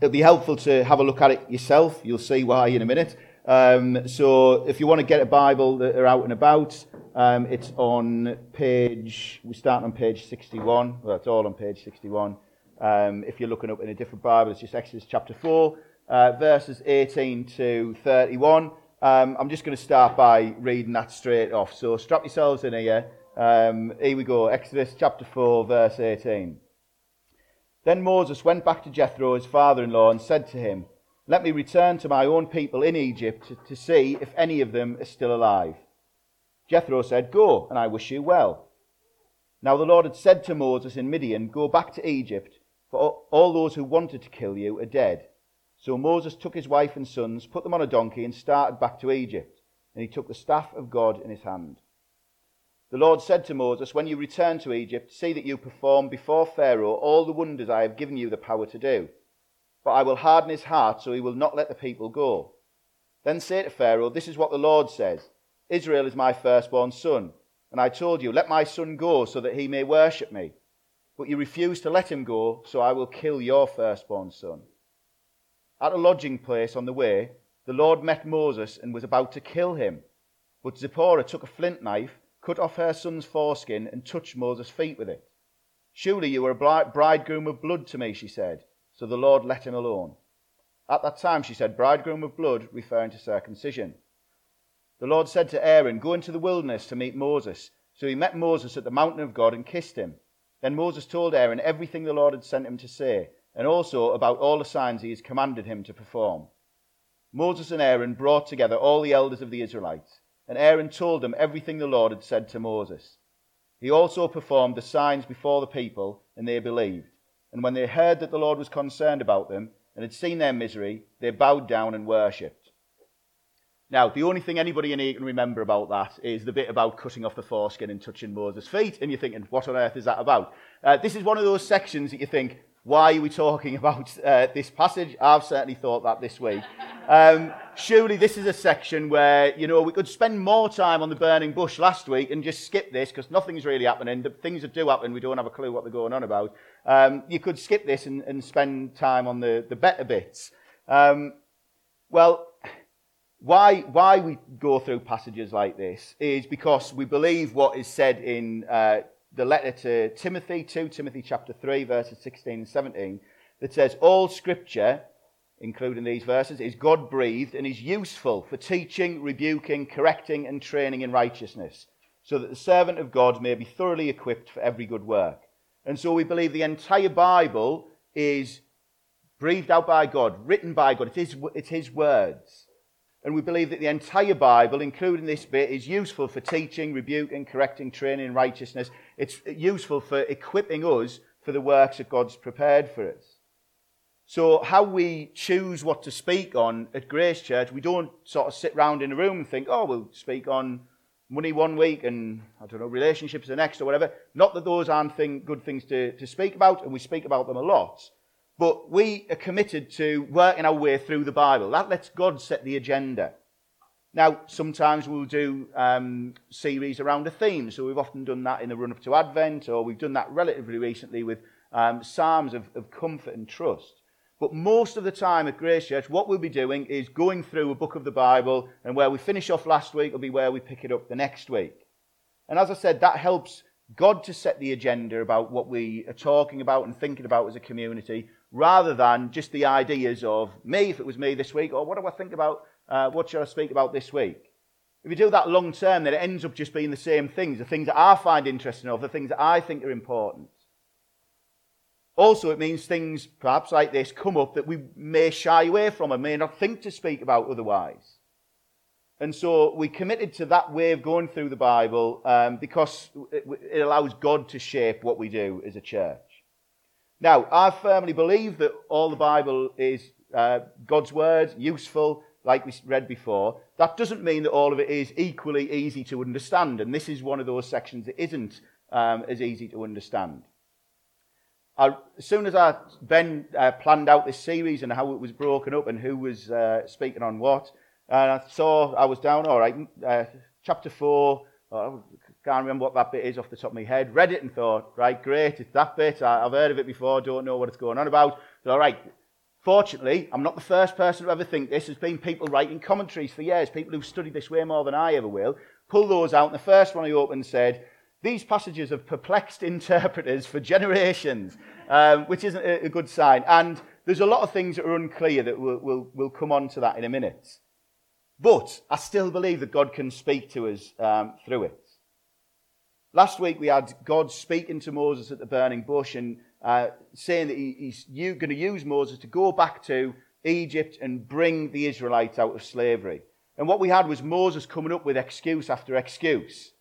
it'll be helpful to have a look at it yourself. You'll see why in a minute. Um, so if you want to get a Bible that are out and about, um, it's on page, we start on page 61. Well, all on page 61. Um, if you're looking up in a different Bible, it's just Exodus chapter 4, uh, verses 18 to 31. Um, I'm just going to start by reading that straight off. So strap yourselves in here. Um, here we go. Exodus chapter 4, verse 18. Then Moses went back to Jethro, his father in law, and said to him, Let me return to my own people in Egypt to, see if any of them are still alive. Jethro said, Go, and I wish you well. Now the Lord had said to Moses in Midian, Go back to Egypt, for all those who wanted to kill you are dead. So Moses took his wife and sons, put them on a donkey, and started back to Egypt. And he took the staff of God in his hand. The Lord said to Moses, When you return to Egypt, see that you perform before Pharaoh all the wonders I have given you the power to do. But I will harden his heart so he will not let the people go. Then say to Pharaoh, This is what the Lord says Israel is my firstborn son. And I told you, Let my son go so that he may worship me. But you refused to let him go, so I will kill your firstborn son. At a lodging place on the way, the Lord met Moses and was about to kill him. But Zipporah took a flint knife, cut off her son's foreskin, and touched Moses' feet with it. Surely you are a bridegroom of blood to me, she said. So the Lord let him alone. At that time she said, Bridegroom of blood, referring to circumcision. The Lord said to Aaron, Go into the wilderness to meet Moses. So he met Moses at the mountain of God and kissed him. Then Moses told Aaron everything the Lord had sent him to say, and also about all the signs he has commanded him to perform. Moses and Aaron brought together all the elders of the Israelites, and Aaron told them everything the Lord had said to Moses. He also performed the signs before the people, and they believed. And when they heard that the Lord was concerned about them and had seen their misery, they bowed down and worshipped. Now, the only thing anybody in here can remember about that is the bit about cutting off the foreskin and touching Moses' feet. And you're thinking, what on earth is that about? Uh, this is one of those sections that you think, why are we talking about uh, this passage? I've certainly thought that this week. Um, surely this is a section where, you know, we could spend more time on the burning bush last week and just skip this because nothing's really happening. The things that do happen, we don't have a clue what they're going on about. Um, you could skip this and, and, spend time on the, the better bits. Um, well, why, why we go through passages like this is because we believe what is said in uh, the letter to Timothy, 2 Timothy chapter 3, verses 16 and 17, that says, All scripture, including these verses, is God breathed and is useful for teaching, rebuking, correcting, and training in righteousness, so that the servant of God may be thoroughly equipped for every good work. And so we believe the entire Bible is breathed out by God, written by God. It is, it's His words. And we believe that the entire Bible, including this bit, is useful for teaching, rebuking, correcting, training in righteousness. It's useful for equipping us for the works that God's prepared for us. So, how we choose what to speak on at Grace Church, we don't sort of sit round in a room and think, oh, we'll speak on money one week and, I don't know, relationships the next or whatever. Not that those aren't thing, good things to, to speak about, and we speak about them a lot. But we are committed to working our way through the Bible. That lets God set the agenda. Now, sometimes we'll do um, series around a theme. So we've often done that in the run up to Advent, or we've done that relatively recently with um, Psalms of, of comfort and trust. But most of the time at Grace Church, what we'll be doing is going through a book of the Bible, and where we finish off last week will be where we pick it up the next week. And as I said, that helps God to set the agenda about what we are talking about and thinking about as a community, rather than just the ideas of me, if it was me this week, or what do I think about, uh, what should I speak about this week? If you do that long term, then it ends up just being the same things, the things that I find interesting or the things that I think are important. Also, it means things perhaps like this come up that we may shy away from and may not think to speak about otherwise. And so we committed to that way of going through the Bible um, because it, it allows God to shape what we do as a church. Now, I firmly believe that all the Bible is uh, God's word, useful, like we read before. That doesn't mean that all of it is equally easy to understand, and this is one of those sections that isn't um, as easy to understand. I, as soon as I, Ben uh, planned out this series and how it was broken up and who was uh, speaking on what, and I saw I was down, all right, uh, chapter 4, can't remember what that bit is off the top of my head. Read it and thought, right, great, it's that bit. I, have heard of it before, don't know what it's going on about. All right, Fortunately, I'm not the first person to ever think this. There's been people writing commentaries for years, people who've studied this way more than I ever will. Pull those out, and the first one I opened said, These passages have perplexed interpreters for generations, um, which isn't a, a, good sign. And there's a lot of things that are unclear that we'll, we'll, we'll come on to that in a minute. But I still believe that God can speak to us um, through it. Last week we had God speaking to Moses at the burning bush and uh, saying that he, he's going to use Moses to go back to Egypt and bring the Israelites out of slavery. And what we had was Moses coming up with excuse after excuse.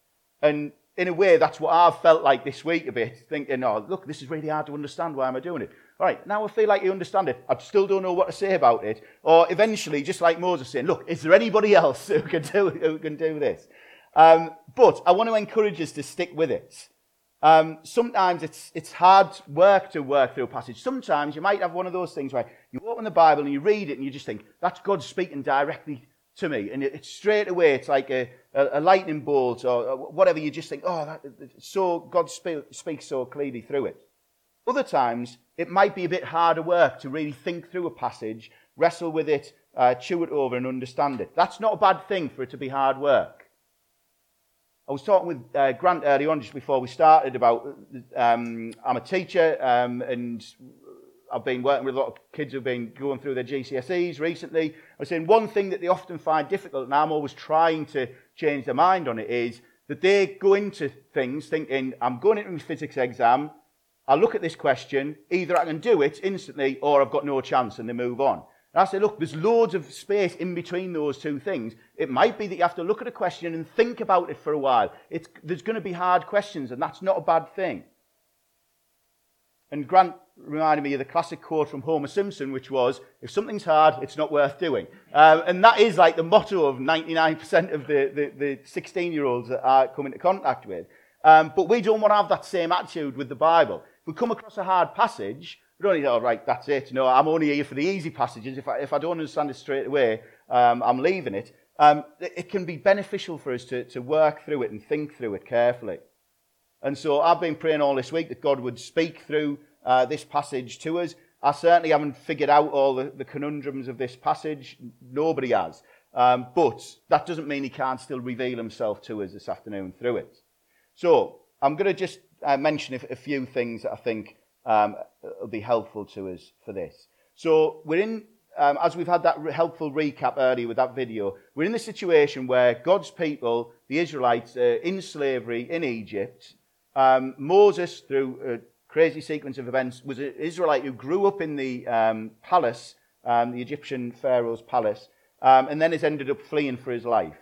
And in a way, that's what I've felt like this week a bit, thinking, oh, look, this is really hard to understand. Why am I doing it? All right, now I feel like you understand it. I still don't know what to say about it. Or eventually, just like Moses saying, look, is there anybody else who can do, who can do this? Um, but I want to encourage us to stick with it. Um, sometimes it's, it's hard work to work through a passage. Sometimes you might have one of those things where you open the Bible and you read it and you just think, that's God speaking directly to me. And it's straight away, it's like a, a, lightning bolt or whatever. You just think, oh, that, so God speak, speaks so clearly through it. Other times, it might be a bit harder work to really think through a passage, wrestle with it, uh, chew it over, and understand it. That's not a bad thing for it to be hard work. I was talking with uh, Grant earlier on, just before we started, about um, I'm a teacher um, and I've been working with a lot of kids who've been going through their GCSEs recently. I was saying one thing that they often find difficult, and I'm always trying to change their mind on it, is that they go into things thinking, I'm going into a physics exam, I look at this question, either I can do it instantly or I've got no chance, and they move on. And I say, look, there's loads of space in between those two things. It might be that you have to look at a question and think about it for a while. It's, there's going to be hard questions, and that's not a bad thing. And Grant reminded me of the classic quote from Homer Simpson, which was, if something's hard, it's not worth doing. Um, and that is like the motto of 99% of the, the, the 16-year-olds that I come into contact with. Um, but we don't want to have that same attitude with the Bible. If we come across a hard passage, we don't need, oh, right, that's it. No, I'm only here for the easy passages. If I, if I don't understand it straight away, um, I'm leaving it. Um, it can be beneficial for us to, to work through it and think through it carefully. And so I've been praying all this week that God would speak through uh, this passage to us. I certainly haven't figured out all the, the conundrums of this passage. Nobody has. Um, but that doesn't mean he can't still reveal himself to us this afternoon through it. So I'm going to just uh, mention a, a few things that I think um, will be helpful to us for this. So we're in, um, as we've had that helpful recap earlier with that video, we're in the situation where God's people, the Israelites, are in slavery in Egypt. Um, Moses, through a crazy sequence of events, was an Israelite who grew up in the um, palace, um, the Egyptian Pharaoh's palace, um, and then has ended up fleeing for his life.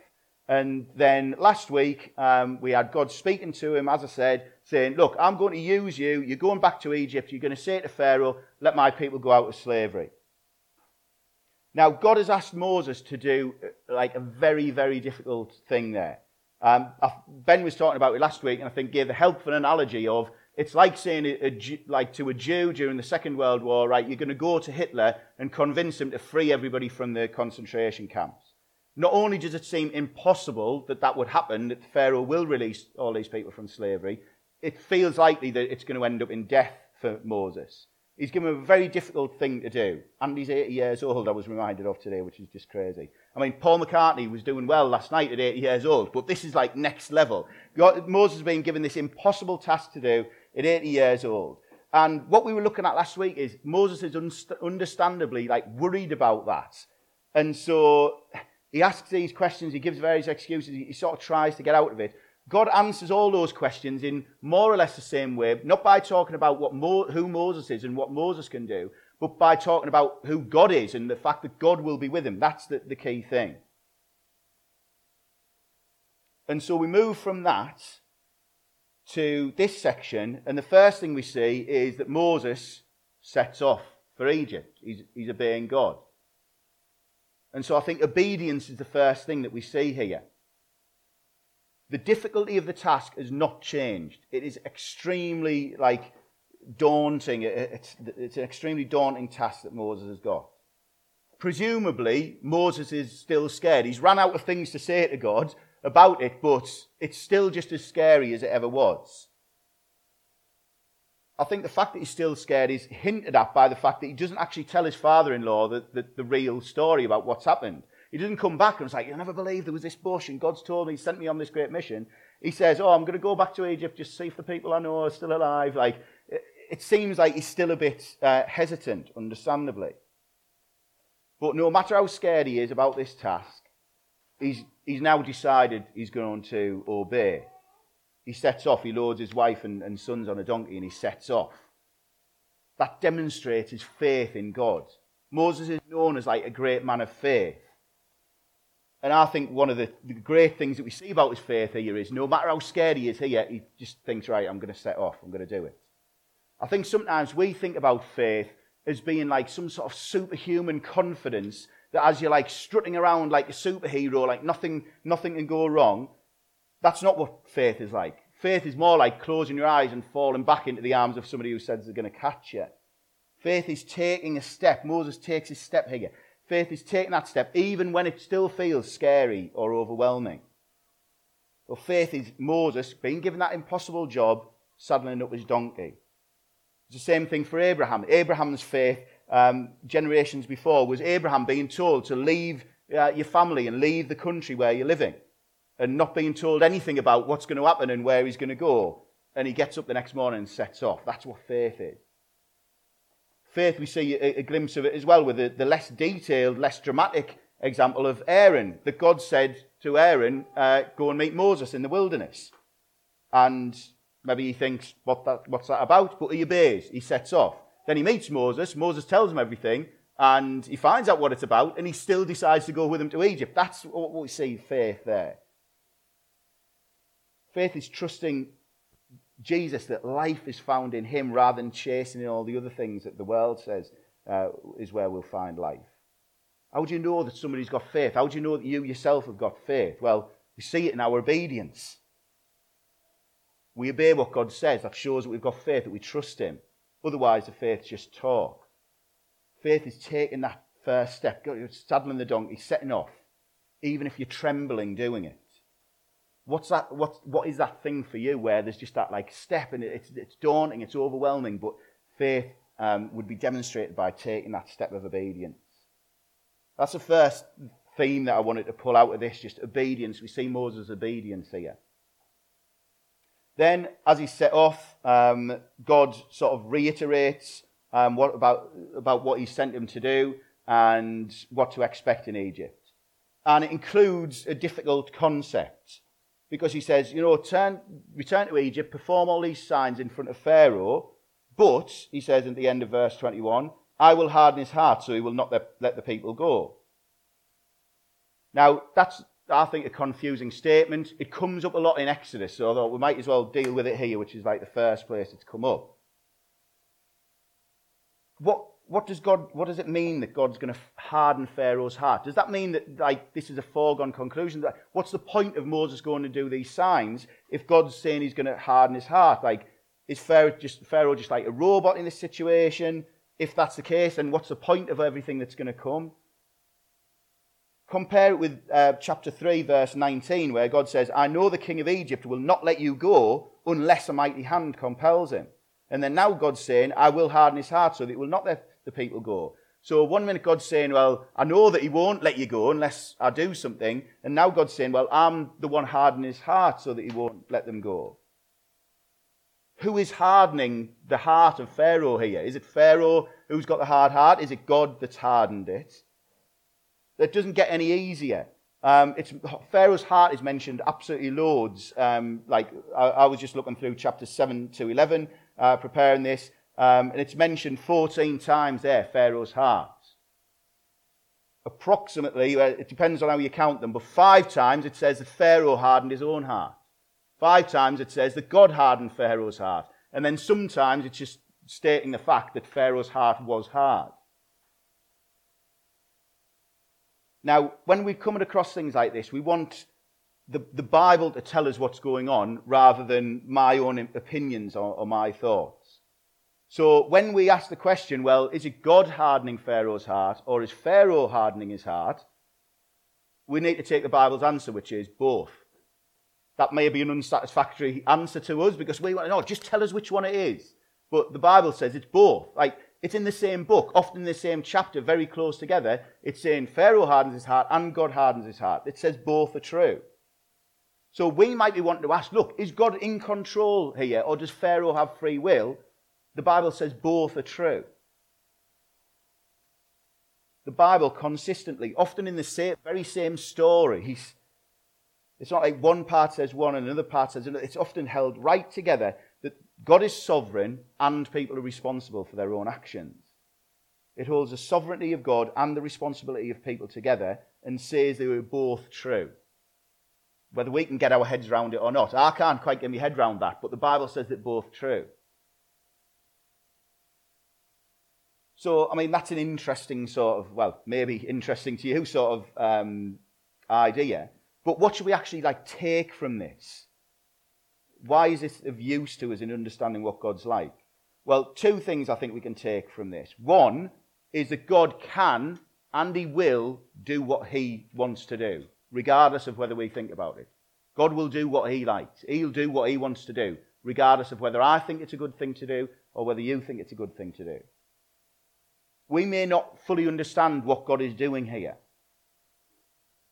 And then last week, um, we had God speaking to him, as I said, saying, Look, I'm going to use you. You're going back to Egypt. You're going to say to Pharaoh, Let my people go out of slavery. Now, God has asked Moses to do uh, like a very, very difficult thing there. Um, ben was talking about it last week, and I think gave a helpful analogy of it's like saying a, a, like to a Jew during the Second World War, right? You're going to go to Hitler and convince him to free everybody from the concentration camps. Not only does it seem impossible that that would happen, that Pharaoh will release all these people from slavery, it feels likely that it's going to end up in death for Moses. He's given a very difficult thing to do. And he's 80 years old, I was reminded of today, which is just crazy. I mean, Paul McCartney was doing well last night at 80 years old, but this is like next level. God, Moses has been given this impossible task to do at 80 years old. And what we were looking at last week is Moses is understandably like worried about that. And so he asks these questions, he gives various excuses, he sort of tries to get out of it. God answers all those questions in more or less the same way, not by talking about what Mo- who Moses is and what Moses can do, but by talking about who God is and the fact that God will be with him. That's the, the key thing. And so we move from that to this section, and the first thing we see is that Moses sets off for Egypt. He's, he's obeying God. And so I think obedience is the first thing that we see here. The difficulty of the task has not changed. It is extremely, like, daunting. It's, it's an extremely daunting task that Moses has got. Presumably, Moses is still scared. He's run out of things to say to God about it, but it's still just as scary as it ever was. I think the fact that he's still scared is hinted at by the fact that he doesn't actually tell his father in law the, the, the, real story about what's happened. He doesn't come back and it's like, You'll never believe there was this bush and God's told me, He sent me on this great mission. He says, Oh, I'm going to go back to Egypt, just see if the people I know are still alive. Like, it, it seems like he's still a bit uh, hesitant, understandably. But no matter how scared he is about this task, he's, he's now decided he's going to obey he sets off, he loads his wife and, and sons on a donkey and he sets off. That demonstrates his faith in God. Moses is known as like a great man of faith. And I think one of the, the, great things that we see about his faith here is no matter how scared he is here, he just thinks, right, I'm going to set off, I'm going to do it. I think sometimes we think about faith as being like some sort of superhuman confidence that as you're like strutting around like a superhero, like nothing, nothing can go wrong, that's not what faith is like. Faith is more like closing your eyes and falling back into the arms of somebody who says they're going to catch you. Faith is taking a step. Moses takes his step here. Faith is taking that step even when it still feels scary or overwhelming. Well, faith is Moses being given that impossible job, saddling up his donkey. It's the same thing for Abraham. Abraham's faith, um, generations before, was Abraham being told to leave uh, your family and leave the country where you're living and not being told anything about what's going to happen and where he's going to go. And he gets up the next morning and sets off. That's what faith is. Faith, we see a, a glimpse of it as well with the, the, less detailed, less dramatic example of Aaron, that God said to Aaron, uh, Go and meet Moses in the wilderness. And maybe he thinks, what that, What's that about? But he obeys. He sets off. Then he meets Moses. Moses tells him everything. And he finds out what it's about. And he still decides to go with him to Egypt. That's what we see faith there. Faith is trusting Jesus that life is found in him rather than chasing in all the other things that the world says uh, is where we'll find life. How do you know that somebody's got faith? How do you know that you yourself have got faith? Well, we see it in our obedience. We obey what God says. That shows that we've got faith, that we trust Him. Otherwise, the faith's just talk. Faith is taking that first step, saddling the donkey, setting off, even if you're trembling doing it. What's that? What, what is that thing for you where there's just that like step and it's, it's daunting, it's overwhelming, but faith um, would be demonstrated by taking that step of obedience. That's the first theme that I wanted to pull out of this, just obedience. We see Moses' obedience here. Then, as he set off, um, God sort of reiterates um, what about, about what he sent him to do and what to expect in Egypt. And it includes a difficult concept because he says, you know, turn, return to Egypt, perform all these signs in front of Pharaoh, but, he says at the end of verse 21, I will harden his heart so he will not let, the people go. Now, that's, I think, a confusing statement. It comes up a lot in Exodus, so although we might as well deal with it here, which is like the first place it's come up. What what does God, what does it mean that God's going to harden Pharaoh's heart? Does that mean that like this is a foregone conclusion? What's the point of Moses going to do these signs if God's saying he's going to harden his heart? Like, is Pharaoh just Pharaoh just like a robot in this situation? If that's the case, then what's the point of everything that's going to come? Compare it with uh, chapter 3, verse 19, where God says, I know the king of Egypt will not let you go unless a mighty hand compels him. And then now God's saying, I will harden his heart so that it will not let the people go. So one minute God's saying, Well, I know that He won't let you go unless I do something. And now God's saying, Well, I'm the one hardening his heart so that He won't let them go. Who is hardening the heart of Pharaoh here? Is it Pharaoh who's got the hard heart? Is it God that's hardened it? That doesn't get any easier. Um, Pharaoh's heart is mentioned absolutely loads. Um, like I, I, was just looking through chapters 7 to 11, uh, preparing this. Um, and it's mentioned 14 times there, Pharaoh's heart. Approximately, it depends on how you count them, but five times it says that Pharaoh hardened his own heart. Five times it says that God hardened Pharaoh's heart. And then sometimes it's just stating the fact that Pharaoh's heart was hard. Now, when we're coming across things like this, we want the, the Bible to tell us what's going on rather than my own opinions or, or my thoughts. So when we ask the question, well, is it God hardening Pharaoh's heart or is Pharaoh hardening his heart? We need to take the Bible's answer, which is both. That may be an unsatisfactory answer to us because we want to know, just tell us which one it is. But the Bible says it's both. Like, it's in the same book, often in the same chapter, very close together. It's saying Pharaoh hardens his heart and God hardens his heart. It says both are true. So we might be wanting to ask, look, is God in control here or does Pharaoh have free will? The Bible says both are true. The Bible consistently, often in the same, very same story, it's not like one part says one and another part says another. It's often held right together that God is sovereign and people are responsible for their own actions. It holds the sovereignty of God and the responsibility of people together and says they were both true. Whether we can get our heads around it or not, I can't quite get my head around that, but the Bible says that both true. So, I mean, that's an interesting sort of, well, maybe interesting to you sort of um, idea. But what should we actually like take from this? Why is this of use to us in understanding what God's like? Well, two things I think we can take from this. One is that God can and He will do what He wants to do, regardless of whether we think about it. God will do what He likes. He'll do what He wants to do, regardless of whether I think it's a good thing to do or whether you think it's a good thing to do. We may not fully understand what God is doing here.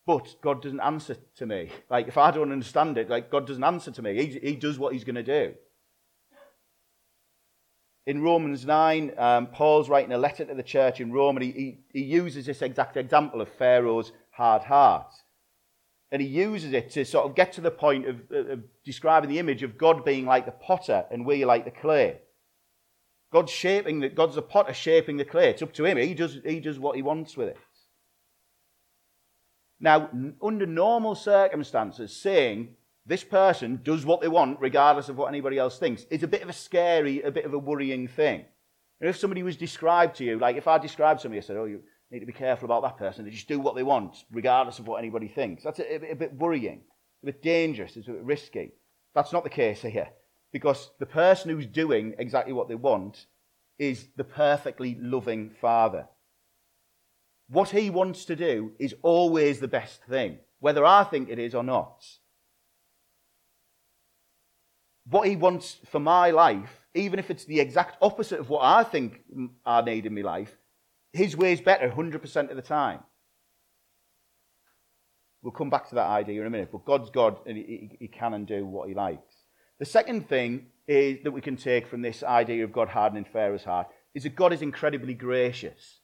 But God doesn't answer to me. Like, if I don't understand it, like, God doesn't answer to me. He, he does what he's going to do. In Romans 9, um, Paul's writing a letter to the church in Rome, and he, he, he uses this exact example of Pharaoh's hard heart. And he uses it to sort of get to the point of, of describing the image of God being like the potter and we like the clay. God's shaping the, God's the potter shaping the clay. It's up to him. He does, he does what he wants with it. Now, under normal circumstances, saying this person does what they want regardless of what anybody else thinks is a bit of a scary, a bit of a worrying thing. And if somebody was described to you, like if I described somebody, I said, oh, you need to be careful about that person. They just do what they want regardless of what anybody thinks. That's a, a, a bit worrying, a bit dangerous, it's a bit risky. That's not the case here. Because the person who's doing exactly what they want is the perfectly loving Father. What he wants to do is always the best thing, whether I think it is or not. What he wants for my life, even if it's the exact opposite of what I think I need in my life, his way is better 100% of the time. We'll come back to that idea in a minute, but God's God and he, he can and do what he likes. The second thing is that we can take from this idea of God hardening Pharaoh's heart is that God is incredibly gracious.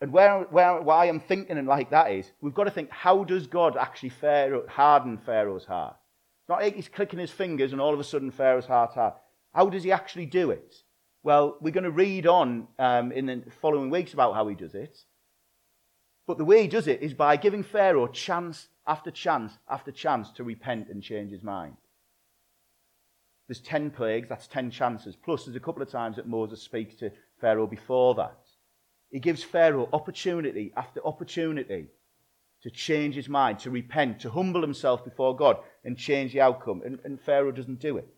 And where, where, why I'm thinking and like that is, we've got to think, how does God actually Pharaoh, harden Pharaoh's heart? It's not like he's clicking his fingers and all of a sudden Pharaoh's heart hard. How does he actually do it? Well, we're going to read on um, in the following weeks about how he does it. But the way he does it is by giving Pharaoh chance after chance after chance to repent and change his mind. There's 10 plagues, that's 10 chances. Plus, there's a couple of times that Moses speaks to Pharaoh before that. He gives Pharaoh opportunity after opportunity to change his mind, to repent, to humble himself before God and change the outcome. And, and Pharaoh doesn't do it.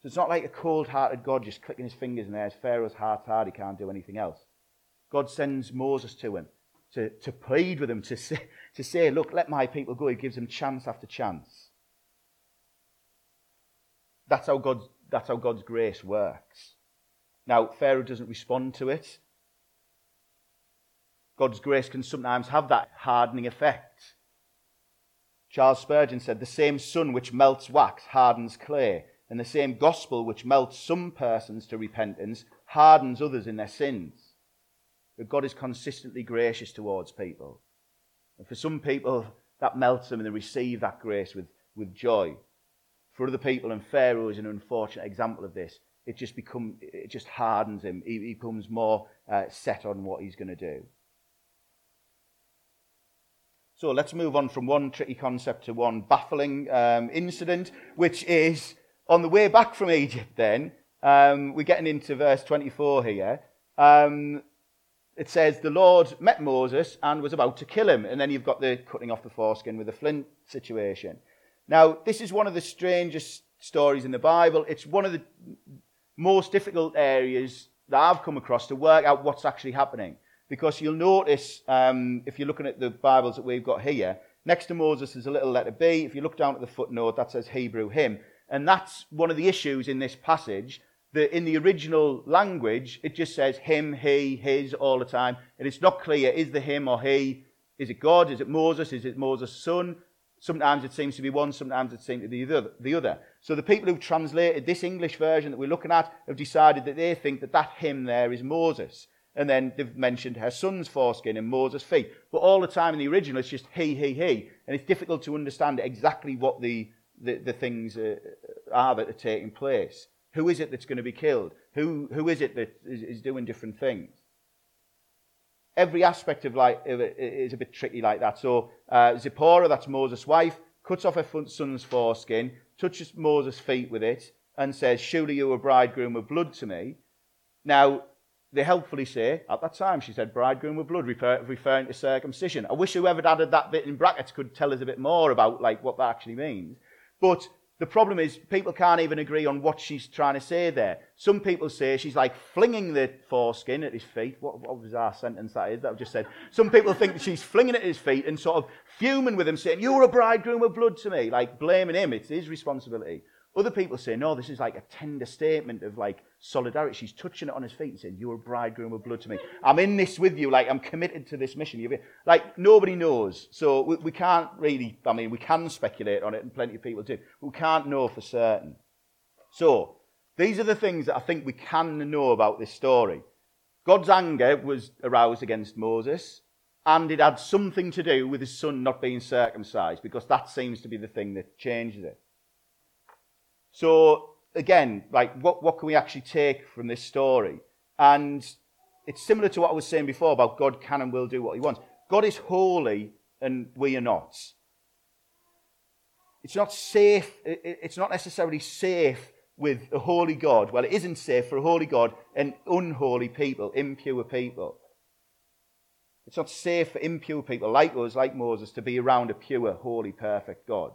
So it's not like a cold hearted God just clicking his fingers and there's Pharaoh's heart hard, he can't do anything else. God sends Moses to him to, to plead with him, to say, to say, Look, let my people go. He gives them chance after chance. That's how God's, that's how God's grace works. Now, Pharaoh doesn't respond to it. God's grace can sometimes have that hardening effect. Charles Spurgeon said, The same sun which melts wax hardens clay, and the same gospel which melts some persons to repentance hardens others in their sins. But God is consistently gracious towards people. And for some people, that melts them and they receive that grace with, with joy. For other people, and Pharaoh is an unfortunate example of this, it just become it just hardens him. He, he becomes more uh, set on what he's going to do. So let's move on from one tricky concept to one baffling um, incident, which is on the way back from Egypt. Then um, we're getting into verse 24 here. Um, it says the Lord met Moses and was about to kill him, and then you've got the cutting off the foreskin with the flint situation. Now, this is one of the strangest stories in the Bible. It's one of the most difficult areas that I've come across to work out what's actually happening. Because you'll notice, um, if you're looking at the Bibles that we've got here, Next to Moses is a little letter B. If you look down at the footnote, that says Hebrew him. And that's one of the issues in this passage. That in the original language, it just says him, he, his all the time. And it's not clear is the him or he, is it God, is it Moses, is it Moses' son? Sometimes it seems to be one, sometimes it seems to be the other. So the people who've translated this English version that we're looking at have decided that they think that that him there is Moses. And then they've mentioned her son's foreskin and Moses' feet. But all the time in the original, it's just he, he, he. And it's difficult to understand exactly what the, the, the things uh, are that are taking place. Who is it that's going to be killed? Who, who is it that is, is doing different things? Every aspect of life is a bit tricky like that. So uh, Zipporah, that's Moses' wife, cuts off her son's foreskin, touches Moses' feet with it, and says, Surely you were bridegroom with blood to me. Now, they helpfully say, at that time, she said, bridegroom with blood, refer, referring to circumcision. I wish whoever added that bit in brackets could tell us a bit more about like what that actually means. But the problem is people can't even agree on what she's trying to say there. Some people say she's like flinging the foreskin at his feet. What, what was our sentence that is that I've just said? Some people think she's flinging it at his feet and sort of fuming with him, saying, You're a bridegroom of blood to me, like blaming him. It's his responsibility. Other people say, no, this is like a tender statement of like solidarity. She's touching it on his feet and saying, You're a bridegroom of blood to me. I'm in this with you. Like, I'm committed to this mission. Like, nobody knows. So we, we can't really, I mean, we can speculate on it, and plenty of people do. We can't know for certain. So, these are the things that I think we can know about this story. God's anger was aroused against Moses, and it had something to do with his son not being circumcised, because that seems to be the thing that changes it. So again, like what, what can we actually take from this story? And it's similar to what I was saying before about God can and will do what he wants. God is holy and we are not. It's not safe, it's not necessarily safe with a holy God. Well, it isn't safe for a holy God and unholy people, impure people. It's not safe for impure people like us, like Moses, to be around a pure, holy, perfect God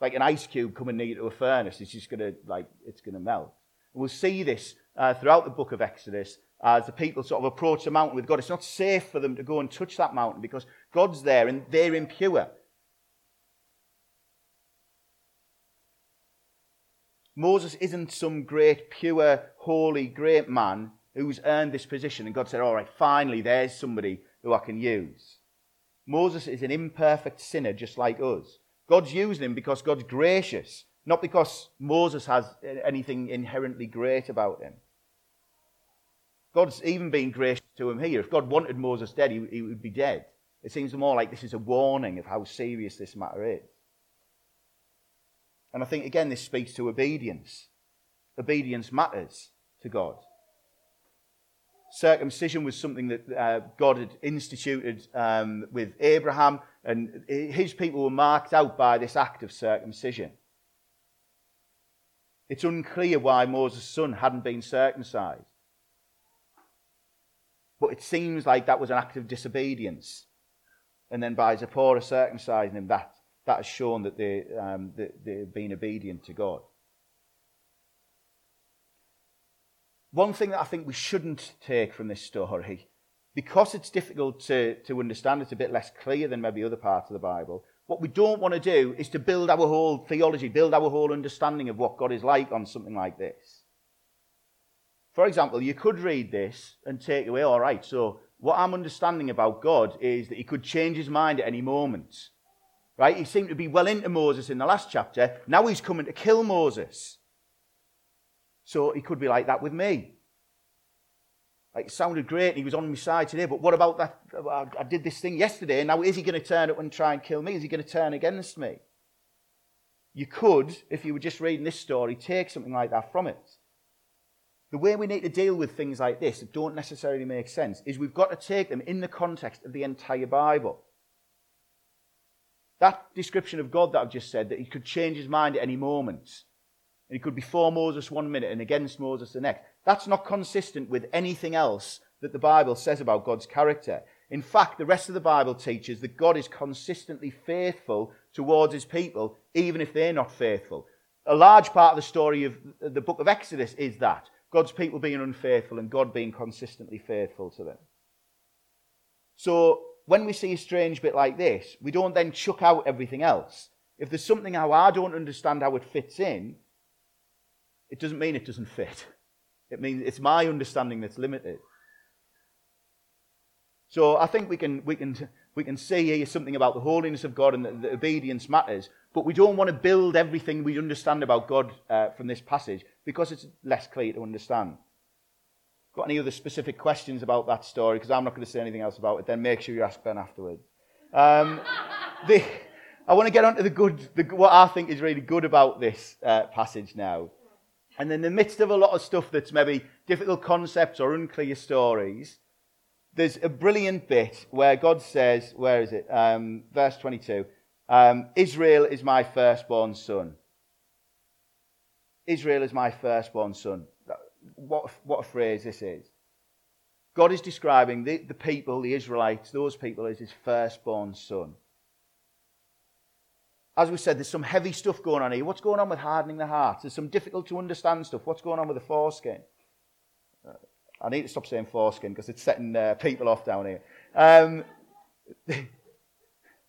like an ice cube coming near to a furnace. It's just going to, like, it's going to melt. And we'll see this uh, throughout the book of Exodus as the people sort of approach the mountain with God. It's not safe for them to go and touch that mountain because God's there and they're impure. Moses isn't some great, pure, holy, great man who's earned this position. And God said, All right, finally, there's somebody who I can use. Moses is an imperfect sinner just like us. God's using him because God's gracious, not because Moses has anything inherently great about him. God's even been gracious to him here. If God wanted Moses dead, he, he would be dead. It seems more like this is a warning of how serious this matter is. And I think, again, this speaks to obedience. Obedience matters to God. Circumcision was something that uh, God had instituted um, with Abraham and his people were marked out by this act of circumcision. It's unclear why Moses' son hadn't been circumcised. But it seems like that was an act of disobedience. And then by Zipporah circumcising him, that, that has shown that, they, um, that they've been obedient to God. One thing that I think we shouldn't take from this story because it's difficult to, to understand, it's a bit less clear than maybe other parts of the Bible. What we don't want to do is to build our whole theology, build our whole understanding of what God is like on something like this. For example, you could read this and take away, all right, so what I'm understanding about God is that he could change his mind at any moment. Right? He seemed to be well into Moses in the last chapter. Now he's coming to kill Moses. So he could be like that with me. Like, it sounded great and he was on my side today, but what about that? I did this thing yesterday, now is he going to turn up and try and kill me? Is he going to turn against me? You could, if you were just reading this story, take something like that from it. The way we need to deal with things like this that don't necessarily make sense is we've got to take them in the context of the entire Bible. That description of God that I've just said, that he could change his mind at any moment, and he could be for Moses one minute and against Moses the next. That's not consistent with anything else that the Bible says about God's character. In fact, the rest of the Bible teaches that God is consistently faithful towards his people, even if they're not faithful. A large part of the story of the book of Exodus is that God's people being unfaithful and God being consistently faithful to them. So, when we see a strange bit like this, we don't then chuck out everything else. If there's something how I don't understand how it fits in, it doesn't mean it doesn't fit. It means it's my understanding that's limited. So I think we can, we can, we can see here something about the holiness of God and that obedience matters, but we don't want to build everything we understand about God uh, from this passage because it's less clear to understand. Got any other specific questions about that story? Because I'm not going to say anything else about it. Then make sure you ask Ben afterwards. Um, the, I want to get on to the good, the, what I think is really good about this uh, passage now. And in the midst of a lot of stuff that's maybe difficult concepts or unclear stories, there's a brilliant bit where God says, where is it? Um, verse 22 um, Israel is my firstborn son. Israel is my firstborn son. What, what a phrase this is. God is describing the, the people, the Israelites, those people, as his firstborn son. As we said, there's some heavy stuff going on here. What's going on with hardening the heart? There's some difficult to understand stuff. What's going on with the foreskin? Uh, I need to stop saying foreskin because it's setting uh, people off down here. Um,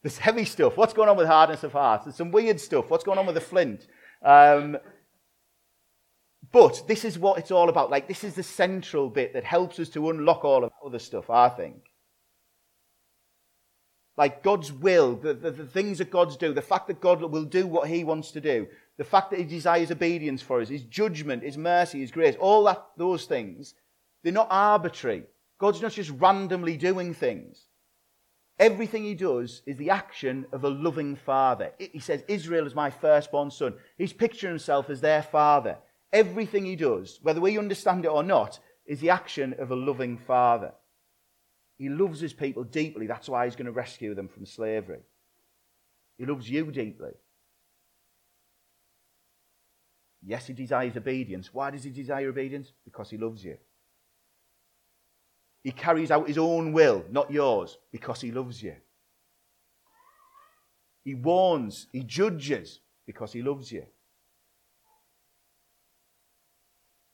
there's heavy stuff. What's going on with hardness of heart? There's some weird stuff. What's going on with the flint? Um, but this is what it's all about. Like, this is the central bit that helps us to unlock all of the other stuff, I think. Like God's will, the, the, the, things that God's do, the fact that God will do what He wants to do, the fact that He desires obedience for us, His judgment, His mercy, His grace, all that, those things, they're not arbitrary. God's not just randomly doing things. Everything He does is the action of a loving Father. He says, Israel is my firstborn son. He's picturing Himself as their Father. Everything He does, whether we understand it or not, is the action of a loving Father. He loves his people deeply. That's why he's going to rescue them from slavery. He loves you deeply. Yes, he desires obedience. Why does he desire obedience? Because he loves you. He carries out his own will, not yours, because he loves you. He warns, he judges because he loves you.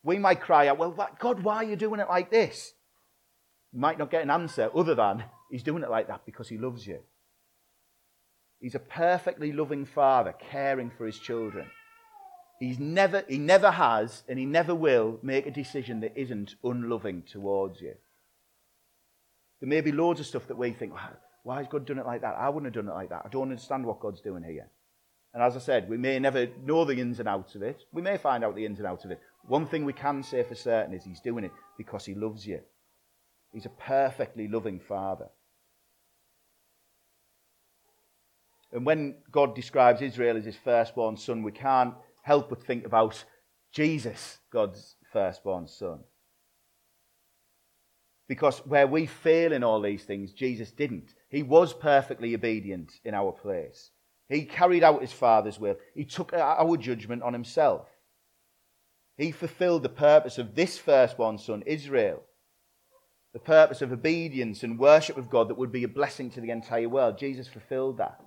We might cry out, Well, God, why are you doing it like this? Might not get an answer other than he's doing it like that because he loves you. He's a perfectly loving father caring for his children. He's never, he never has and he never will make a decision that isn't unloving towards you. There may be loads of stuff that we think, why has God done it like that? I wouldn't have done it like that. I don't understand what God's doing here. And as I said, we may never know the ins and outs of it. We may find out the ins and outs of it. One thing we can say for certain is he's doing it because he loves you. He's a perfectly loving father. And when God describes Israel as his firstborn son, we can't help but think about Jesus, God's firstborn son. Because where we fail in all these things, Jesus didn't. He was perfectly obedient in our place. He carried out his Father's will. He took our judgment on himself. He fulfilled the purpose of this firstborn son, Israel the purpose of obedience and worship of God that would be a blessing to the entire world. Jesus fulfilled that.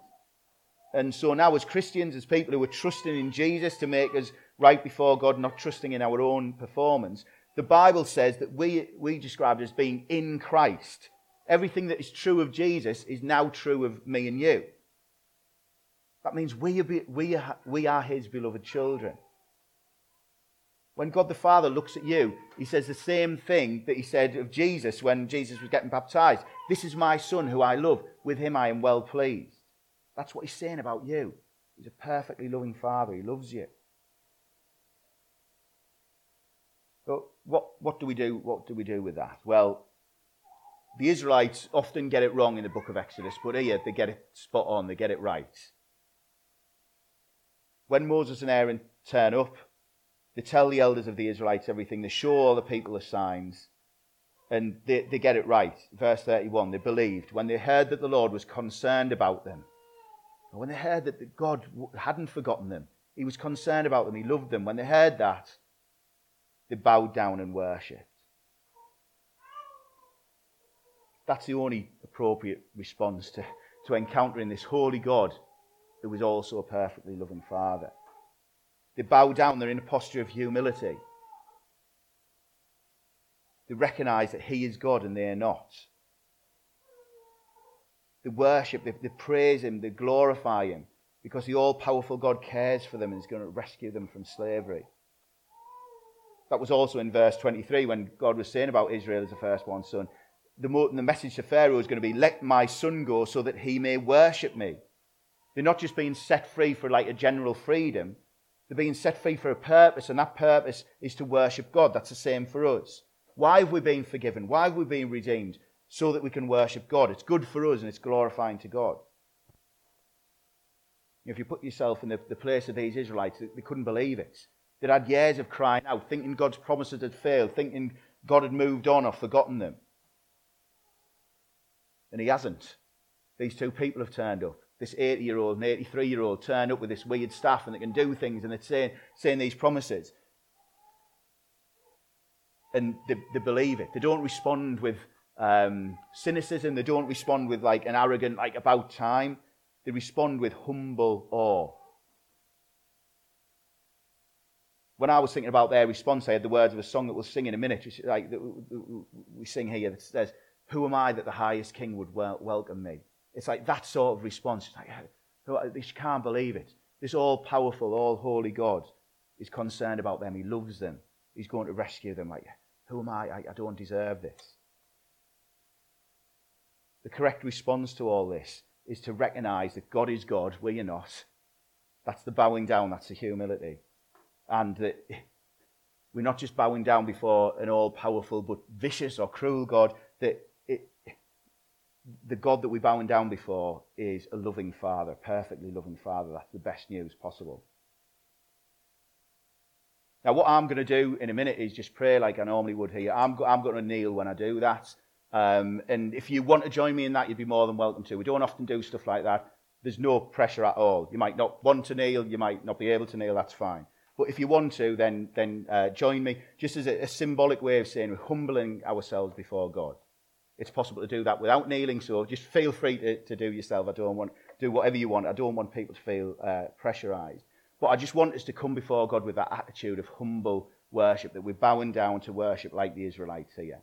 And so now, as Christians, as people who are trusting in Jesus to make us right before God, not trusting in our own performance, the Bible says that we, we described as being in Christ. Everything that is true of Jesus is now true of me and you. That means we are, we are, we are his beloved children. When God the Father looks at you, he says the same thing that he said of Jesus when Jesus was getting baptized. This is my son who I love. With him I am well pleased. That's what he's saying about you. He's a perfectly loving father. He loves you. But what, what do we do? What do we do with that? Well, the Israelites often get it wrong in the book of Exodus, but here they get it spot on, they get it right. When Moses and Aaron turn up, they tell the elders of the Israelites everything. They show all the people the signs. And they, they get it right. Verse 31 they believed when they heard that the Lord was concerned about them. When they heard that God hadn't forgotten them, He was concerned about them, He loved them. When they heard that, they bowed down and worshipped. That's the only appropriate response to, to encountering this holy God who was also a perfectly loving Father. They bow down, they're in a posture of humility. They recognize that He is God and they are not. they worship, they, they praise Him, they glorify Him because the all powerful God cares for them and is going to rescue them from slavery. That was also in verse 23 when God was saying about Israel as the firstborn son. The, the message to Pharaoh is going to be, Let my son go so that he may worship me. They're not just being set free for like a general freedom, they're being set free for a purpose, and that purpose is to worship God. That's the same for us. Why have we been forgiven? Why have we been redeemed? So that we can worship God. It's good for us and it's glorifying to God. If you put yourself in the, the place of these Israelites, they, they couldn't believe it. They'd had years of crying out, thinking God's promises had failed, thinking God had moved on or forgotten them. And He hasn't. These two people have turned up this 80 year old and 83 year old turn up with this weird staff and they can do things and they're saying, saying these promises. And they, they believe it. They don't respond with um, cynicism. They don't respond with like an arrogant, like about time. They respond with humble awe. When I was thinking about their response, I had the words of a song that we'll sing in a minute. Like we sing here that says, "Who am I that the highest King would welcome me?" It's like that sort of response. It's like, you can't believe it. This all powerful, all holy God is concerned about them. He loves them. He's going to rescue them. Like, who am I? I, I don't deserve this. The correct response to all this is to recognize that God is God, we are not. That's the bowing down, that's the humility. And that we're not just bowing down before an all powerful but vicious or cruel God, that the God that we're bowing down before is a loving Father, perfectly loving Father. That's the best news possible. Now, what I'm going to do in a minute is just pray like I normally would here. I'm, I'm going to kneel when I do that. Um, and if you want to join me in that, you'd be more than welcome to. We don't often do stuff like that. There's no pressure at all. You might not want to kneel, you might not be able to kneel, that's fine. But if you want to, then, then uh, join me, just as a, a symbolic way of saying we're humbling ourselves before God. It's possible to do that without kneeling, so just feel free to, to do yourself. I don't want do whatever you want. I don't want people to feel uh, pressurized. But I just want us to come before God with that attitude of humble worship, that we're bowing down to worship like the Israelites here.